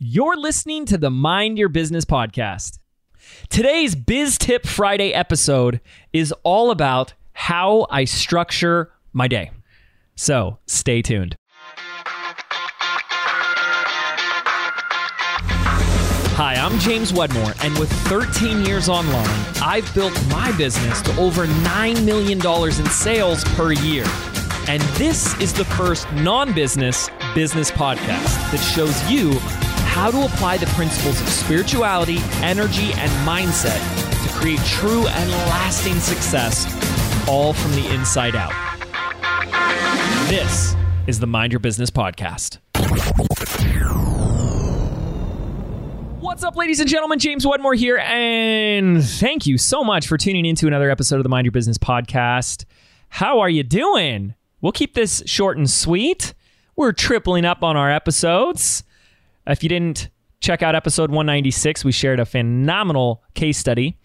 You're listening to the Mind Your Business podcast. Today's Biz Tip Friday episode is all about how I structure my day. So stay tuned. Hi, I'm James Wedmore, and with 13 years online, I've built my business to over $9 million in sales per year. And this is the first non business business podcast that shows you how to apply the principles of spirituality, energy, and mindset to create true and lasting success, all from the inside out. This is the Mind Your Business Podcast. What's up, ladies and gentlemen? James Wedmore here, and thank you so much for tuning into another episode of the Mind Your Business Podcast. How are you doing? We'll keep this short and sweet. We're tripling up on our episodes. If you didn't check out episode 196, we shared a phenomenal case study.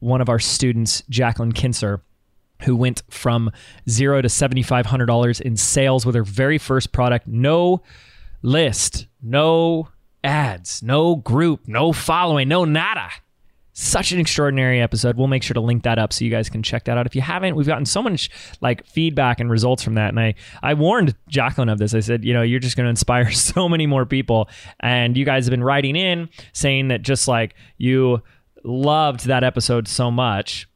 One of our students, Jacqueline Kinser, who went from zero to $7,500 in sales with her very first product. No list, no ads, no group, no following, no nada. Such an extraordinary episode. We'll make sure to link that up so you guys can check that out. If you haven't, we've gotten so much like feedback and results from that. And I, I warned Jacqueline of this. I said, you know, you're just going to inspire so many more people. And you guys have been writing in saying that just like you loved that episode so much.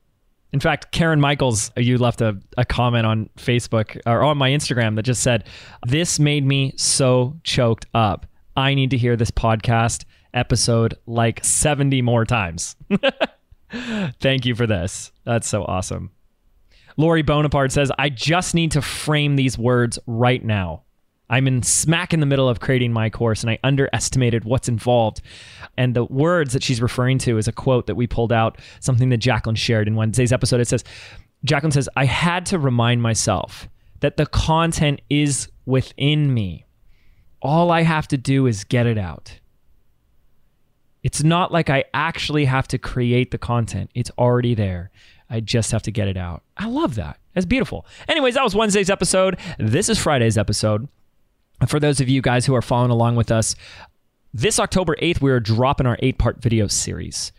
In fact, Karen Michaels, you left a, a comment on Facebook or on my Instagram that just said, This made me so choked up. I need to hear this podcast episode like 70 more times. Thank you for this. That's so awesome. Lori Bonaparte says, I just need to frame these words right now. I'm in smack in the middle of creating my course and I underestimated what's involved. And the words that she's referring to is a quote that we pulled out, something that Jacqueline shared in Wednesday's episode. It says, Jacqueline says, I had to remind myself that the content is within me. All I have to do is get it out. It's not like I actually have to create the content, it's already there. I just have to get it out. I love that. That's beautiful. Anyways, that was Wednesday's episode. This is Friday's episode. For those of you guys who are following along with us, this October 8th, we are dropping our eight part video series.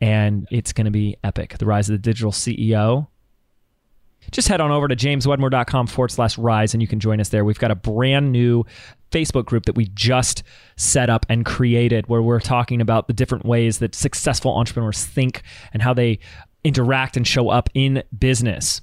And it's going to be epic. The Rise of the Digital CEO just head on over to jameswedmore.com forward slash rise and you can join us there. We've got a brand new Facebook group that we just set up and created where we're talking about the different ways that successful entrepreneurs think and how they interact and show up in business.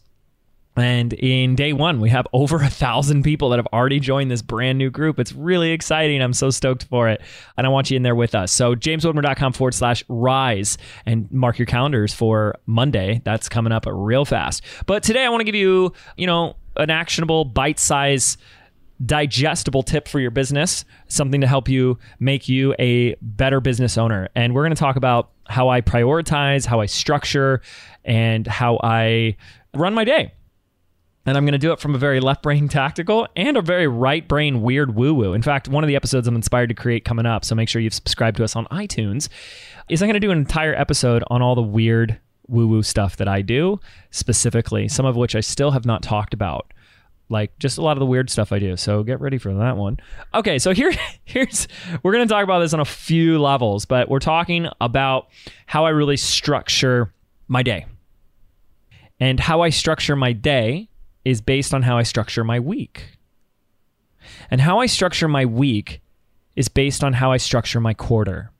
And in day one, we have over a thousand people that have already joined this brand new group. It's really exciting. I'm so stoked for it. And I want you in there with us. So, jameswedmore.com forward slash rise and mark your calendars for Monday. That's coming up real fast. But today, I want to give you, you know, an actionable, bite size digestible tip for your business, something to help you make you a better business owner. And we're going to talk about how I prioritize, how I structure, and how I run my day. And I'm going to do it from a very left brain tactical and a very right brain weird woo woo. In fact, one of the episodes I'm inspired to create coming up, so make sure you've subscribed to us on iTunes, is I'm going to do an entire episode on all the weird woo woo stuff that I do, specifically, some of which I still have not talked about like just a lot of the weird stuff I do. So get ready for that one. Okay, so here here's we're going to talk about this on a few levels, but we're talking about how I really structure my day. And how I structure my day is based on how I structure my week. And how I structure my week is based on how I structure my quarter.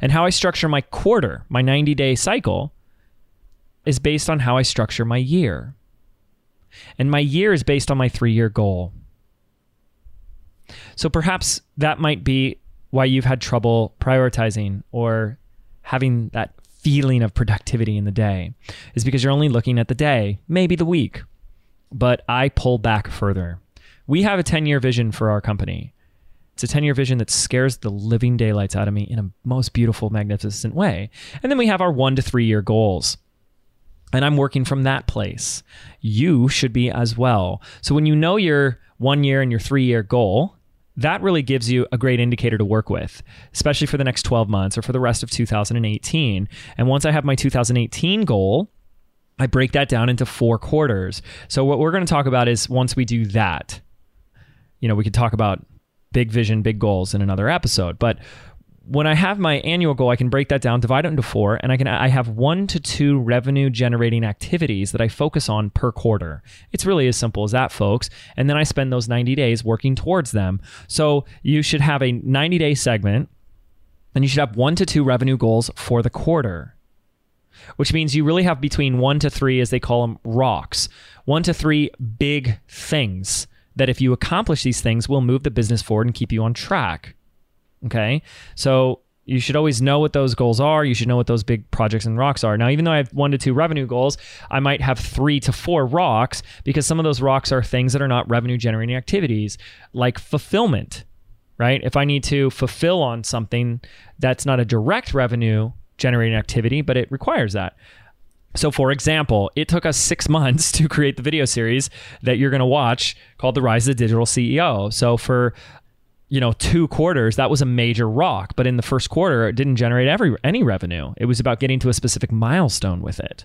And how I structure my quarter, my 90 day cycle, is based on how I structure my year. And my year is based on my three year goal. So perhaps that might be why you've had trouble prioritizing or having that feeling of productivity in the day, is because you're only looking at the day, maybe the week. But I pull back further. We have a 10 year vision for our company. It's a 10 year vision that scares the living daylights out of me in a most beautiful, magnificent way. And then we have our one to three year goals and I'm working from that place. You should be as well. So when you know your one year and your three year goal, that really gives you a great indicator to work with, especially for the next 12 months or for the rest of 2018. And once I have my 2018 goal, I break that down into four quarters. So what we're going to talk about is once we do that, you know, we could talk about big vision, big goals in another episode. But when I have my annual goal, I can break that down, divide it into four, and I can I have one to two revenue generating activities that I focus on per quarter. It's really as simple as that, folks. And then I spend those 90 days working towards them. So you should have a 90 day segment, and you should have one to two revenue goals for the quarter. Which means you really have between one to three, as they call them, rocks. One to three big things that if you accomplish these things will move the business forward and keep you on track. Okay. So you should always know what those goals are. You should know what those big projects and rocks are. Now, even though I have one to two revenue goals, I might have three to four rocks because some of those rocks are things that are not revenue generating activities, like fulfillment, right? If I need to fulfill on something that's not a direct revenue generating activity, but it requires that. So, for example, it took us six months to create the video series that you're going to watch called The Rise of the Digital CEO. So, for you know two quarters that was a major rock. But in the first quarter it didn't generate every any revenue. It was about getting to a specific milestone with it.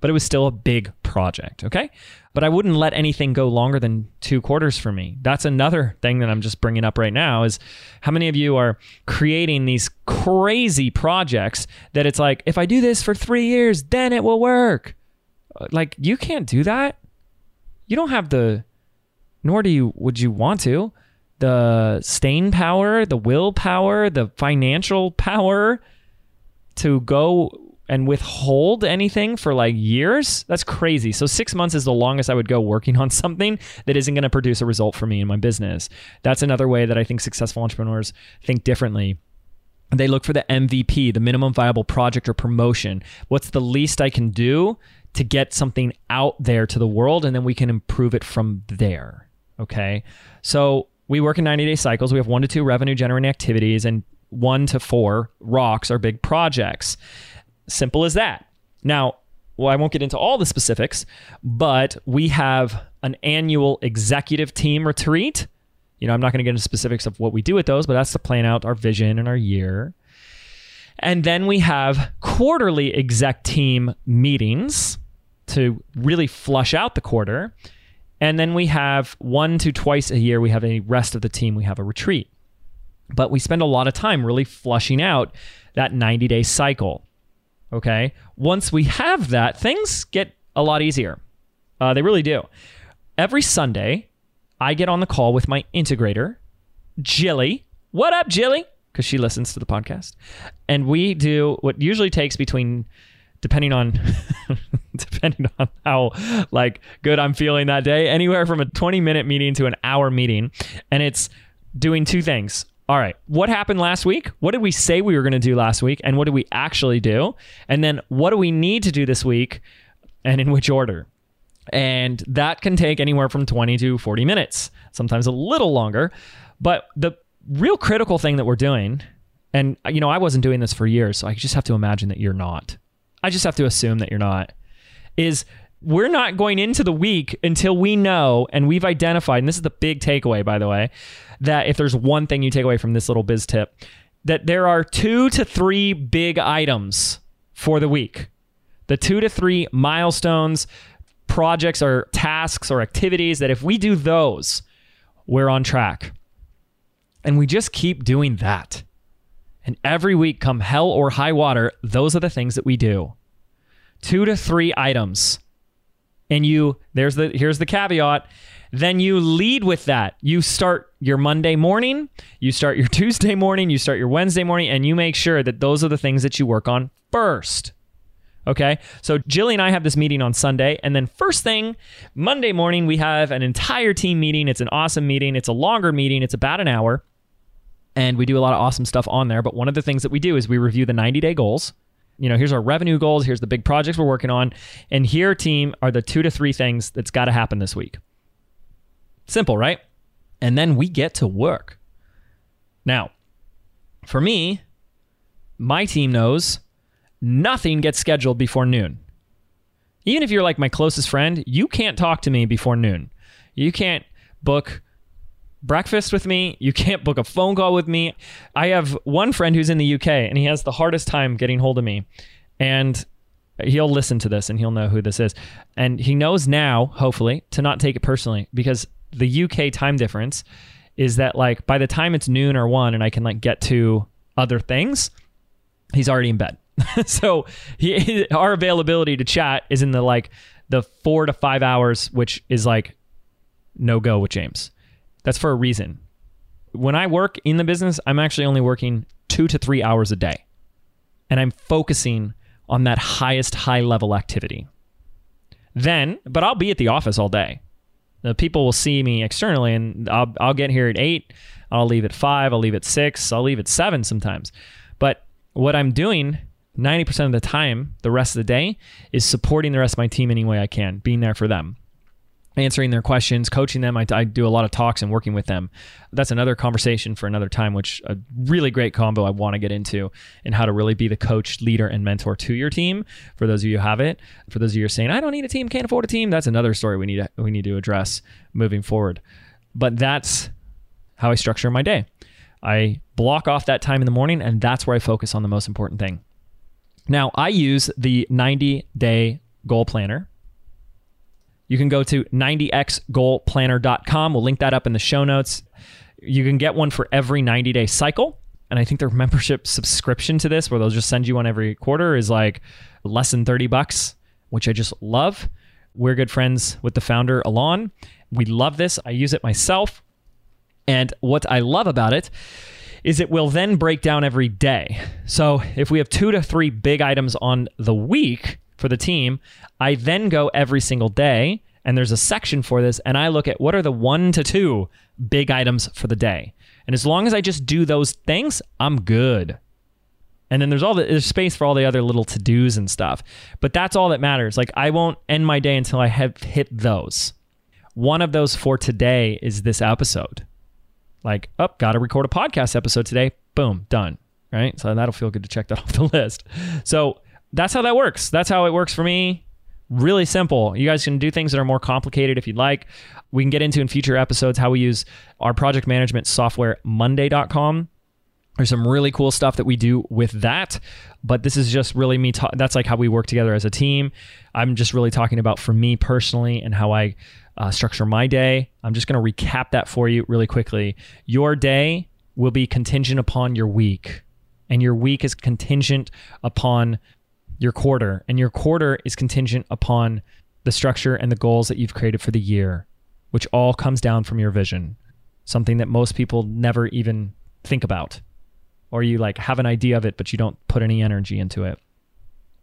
But it was still a big project okay? But i wouldn't let anything go longer than two quarters for me. That's another thing that i'm just bringing up right now is how many of you are creating these crazy projects that it's like if i do this for three years then it will work. Uh, like you can't do that. You don't have the nor do you would you want to the staying power, the willpower, the financial power to go and withhold anything for like years, that's crazy. So, six months is the longest I would go working on something that isn't going to produce a result for me in my business. That's another way that I think successful entrepreneurs think differently. They look for the MVP, the minimum viable project or promotion. What's the least I can do to get something out there to the world? And then we can improve it from there. Okay. So, we work in 90 day cycles. We have one to two revenue generating activities and one to four rocks are big projects. Simple as that. Now, well, I won't get into all the specifics, but we have an annual executive team retreat. You know, I'm not going to get into specifics of what we do with those, but that's to plan out our vision and our year. And then we have quarterly exec team meetings to really flush out the quarter. And then we have one to twice a year, we have a rest of the team, we have a retreat. But we spend a lot of time really flushing out that 90 day cycle. Okay. Once we have that, things get a lot easier. Uh, they really do. Every Sunday, I get on the call with my integrator, Jilly. What up, Jilly? Because she listens to the podcast. And we do what usually takes between depending on depending on how like good I'm feeling that day, anywhere from a 20 minute meeting to an hour meeting. And it's doing two things. All right, what happened last week? What did we say we were going to do last week? And what did we actually do? And then what do we need to do this week? And in which order? And that can take anywhere from 20 to 40 minutes, sometimes a little longer. But the real critical thing that we're doing, and you know, I wasn't doing this for years, so I just have to imagine that you're not I just have to assume that you're not, is we're not going into the week until we know and we've identified, and this is the big takeaway, by the way, that if there's one thing you take away from this little biz tip, that there are two to three big items for the week. The two to three milestones, projects, or tasks or activities that if we do those, we're on track. And we just keep doing that. And every week, come hell or high water, those are the things that we do. Two to three items. And you, there's the, here's the caveat. Then you lead with that. You start your Monday morning, you start your Tuesday morning, you start your Wednesday morning, and you make sure that those are the things that you work on first. Okay. So Jilly and I have this meeting on Sunday. And then first thing, Monday morning, we have an entire team meeting. It's an awesome meeting. It's a longer meeting. It's about an hour and we do a lot of awesome stuff on there. But one of the things that we do is we review the 90 day goals. You know, here's our revenue goals, here's the big projects we're working on, and here, team, are the two to three things that's got to happen this week. Simple, right? And then we get to work. Now, for me, my team knows nothing gets scheduled before noon. Even if you're like my closest friend, you can't talk to me before noon. You can't book breakfast with me. You can't book a phone call with me. I have one friend who's in the UK and he has the hardest time getting hold of me. And he'll listen to this and he'll know who this is. And he knows now, hopefully, to not take it personally because the UK time difference is that like by the time it's noon or one and I can like get to other things, he's already in bed. so he, our availability to chat is in the like the four to five hours, which is like no go with James. That's for a reason. When I work in the business, I'm actually only working two to three hours a day. And I'm focusing on that highest high level activity. Then, but I'll be at the office all day. The people will see me externally and I'll, I'll get here at eight. I'll leave at five. I'll leave at six. I'll leave at seven sometimes. But what I'm doing 90% of the time, the rest of the day, is supporting the rest of my team any way I can, being there for them answering their questions, coaching them. I, I, do a lot of talks and working with them. That's another conversation for another time, which a really great combo I want to get into and how to really be the coach, leader, and mentor to your team. For those of you who have it, for those of you who are saying, I don't need a team, can't afford a team, that's another story we need to, we need to address moving forward. But that's how I structure my day. I block off that time in the morning, and that's where I focus on the most important thing. Now, I use the 90 day goal planner you can go to 90xgoalplanner.com. We'll link that up in the show notes. You can get one for every 90 day cycle. And I think their membership subscription to this, where they'll just send you one every quarter, is like less than 30 bucks, which I just love. We're good friends with the founder, Alon. We love this. I use it myself. And what I love about it is it will then break down every day. So if we have two to three big items on the week, for the team. I then go every single day and there's a section for this and I look at what are the one to two big items for the day. And as long as I just do those things, I'm good. And then there's all the there's space for all the other little to-dos and stuff. But that's all that matters. Like I won't end my day until I have hit those. One of those for today is this episode. Like, oh, got to record a podcast episode today. Boom, done. Right? So that'll feel good to check that off the list. So that's how that works. That's how it works for me. Really simple. You guys can do things that are more complicated if you'd like. We can get into in future episodes how we use our project management software, Monday.com. There's some really cool stuff that we do with that, but this is just really me. Ta- that's like how we work together as a team. I'm just really talking about for me personally and how I uh, structure my day. I'm just going to recap that for you really quickly. Your day will be contingent upon your week, and your week is contingent upon your quarter, and your quarter is contingent upon the structure and the goals that you've created for the year, which all comes down from your vision, something that most people never even think about. Or you like have an idea of it, but you don't put any energy into it.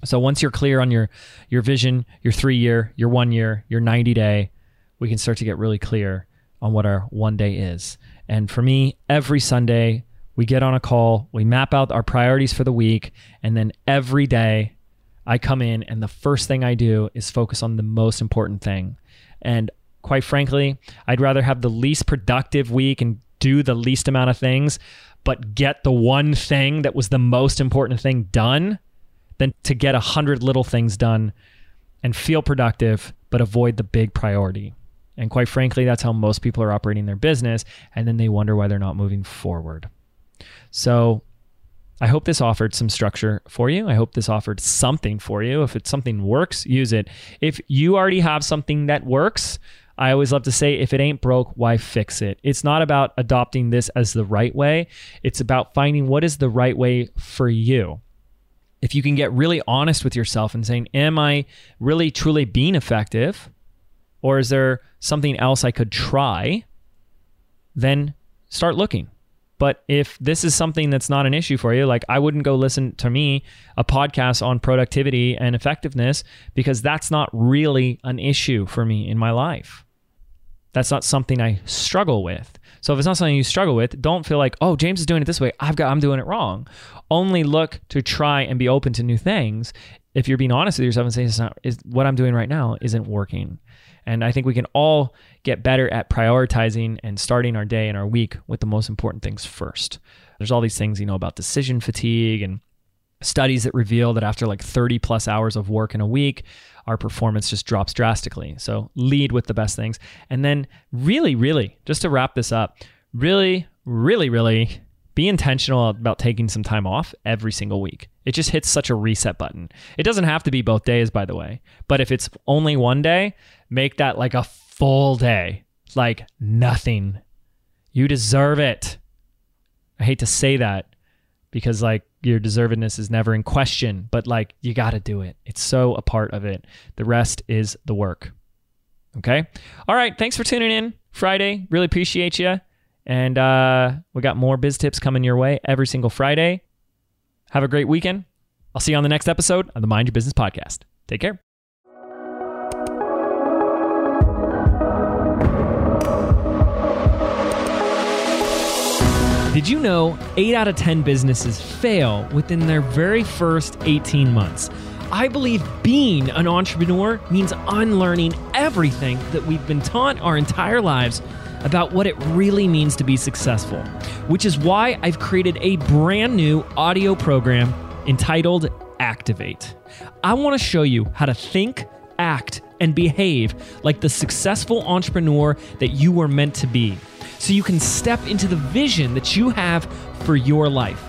So once you're clear on your your vision, your three year, your one year, your 90 day, we can start to get really clear on what our one day is. And for me, every Sunday, we get on a call, we map out our priorities for the week, and then every day I come in and the first thing I do is focus on the most important thing. And quite frankly, I'd rather have the least productive week and do the least amount of things, but get the one thing that was the most important thing done than to get a hundred little things done and feel productive, but avoid the big priority. And quite frankly, that's how most people are operating their business. And then they wonder why they're not moving forward. So I hope this offered some structure for you. I hope this offered something for you. If it's something works, use it. If you already have something that works, I always love to say if it ain't broke, why fix it? It's not about adopting this as the right way. It's about finding what is the right way for you. If you can get really honest with yourself and saying, Am I really truly being effective? Or is there something else I could try? Then start looking. But if this is something that's not an issue for you, like I wouldn't go listen to me a podcast on productivity and effectiveness because that's not really an issue for me in my life. That's not something I struggle with. So if it's not something you struggle with, don't feel like, "Oh, James is doing it this way. I've got I'm doing it wrong." Only look to try and be open to new things. If you're being honest with yourself and saying it's not is what I'm doing right now isn't working. And I think we can all get better at prioritizing and starting our day and our week with the most important things first. There's all these things, you know, about decision fatigue and studies that reveal that after like 30 plus hours of work in a week, our performance just drops drastically. So lead with the best things. And then, really, really, just to wrap this up, really, really, really be intentional about taking some time off every single week. It just hits such a reset button. It doesn't have to be both days, by the way, but if it's only one day, make that like a full day, like nothing. You deserve it. I hate to say that because like your deservedness is never in question, but like you got to do it. It's so a part of it. The rest is the work. Okay. All right. Thanks for tuning in Friday. Really appreciate you. And uh, we got more biz tips coming your way every single Friday. Have a great weekend. I'll see you on the next episode of the Mind Your Business podcast. Take care. Did you know 8 out of 10 businesses fail within their very first 18 months? I believe being an entrepreneur means unlearning everything that we've been taught our entire lives about what it really means to be successful, which is why I've created a brand new audio program entitled Activate. I want to show you how to think, act, and behave like the successful entrepreneur that you were meant to be so you can step into the vision that you have for your life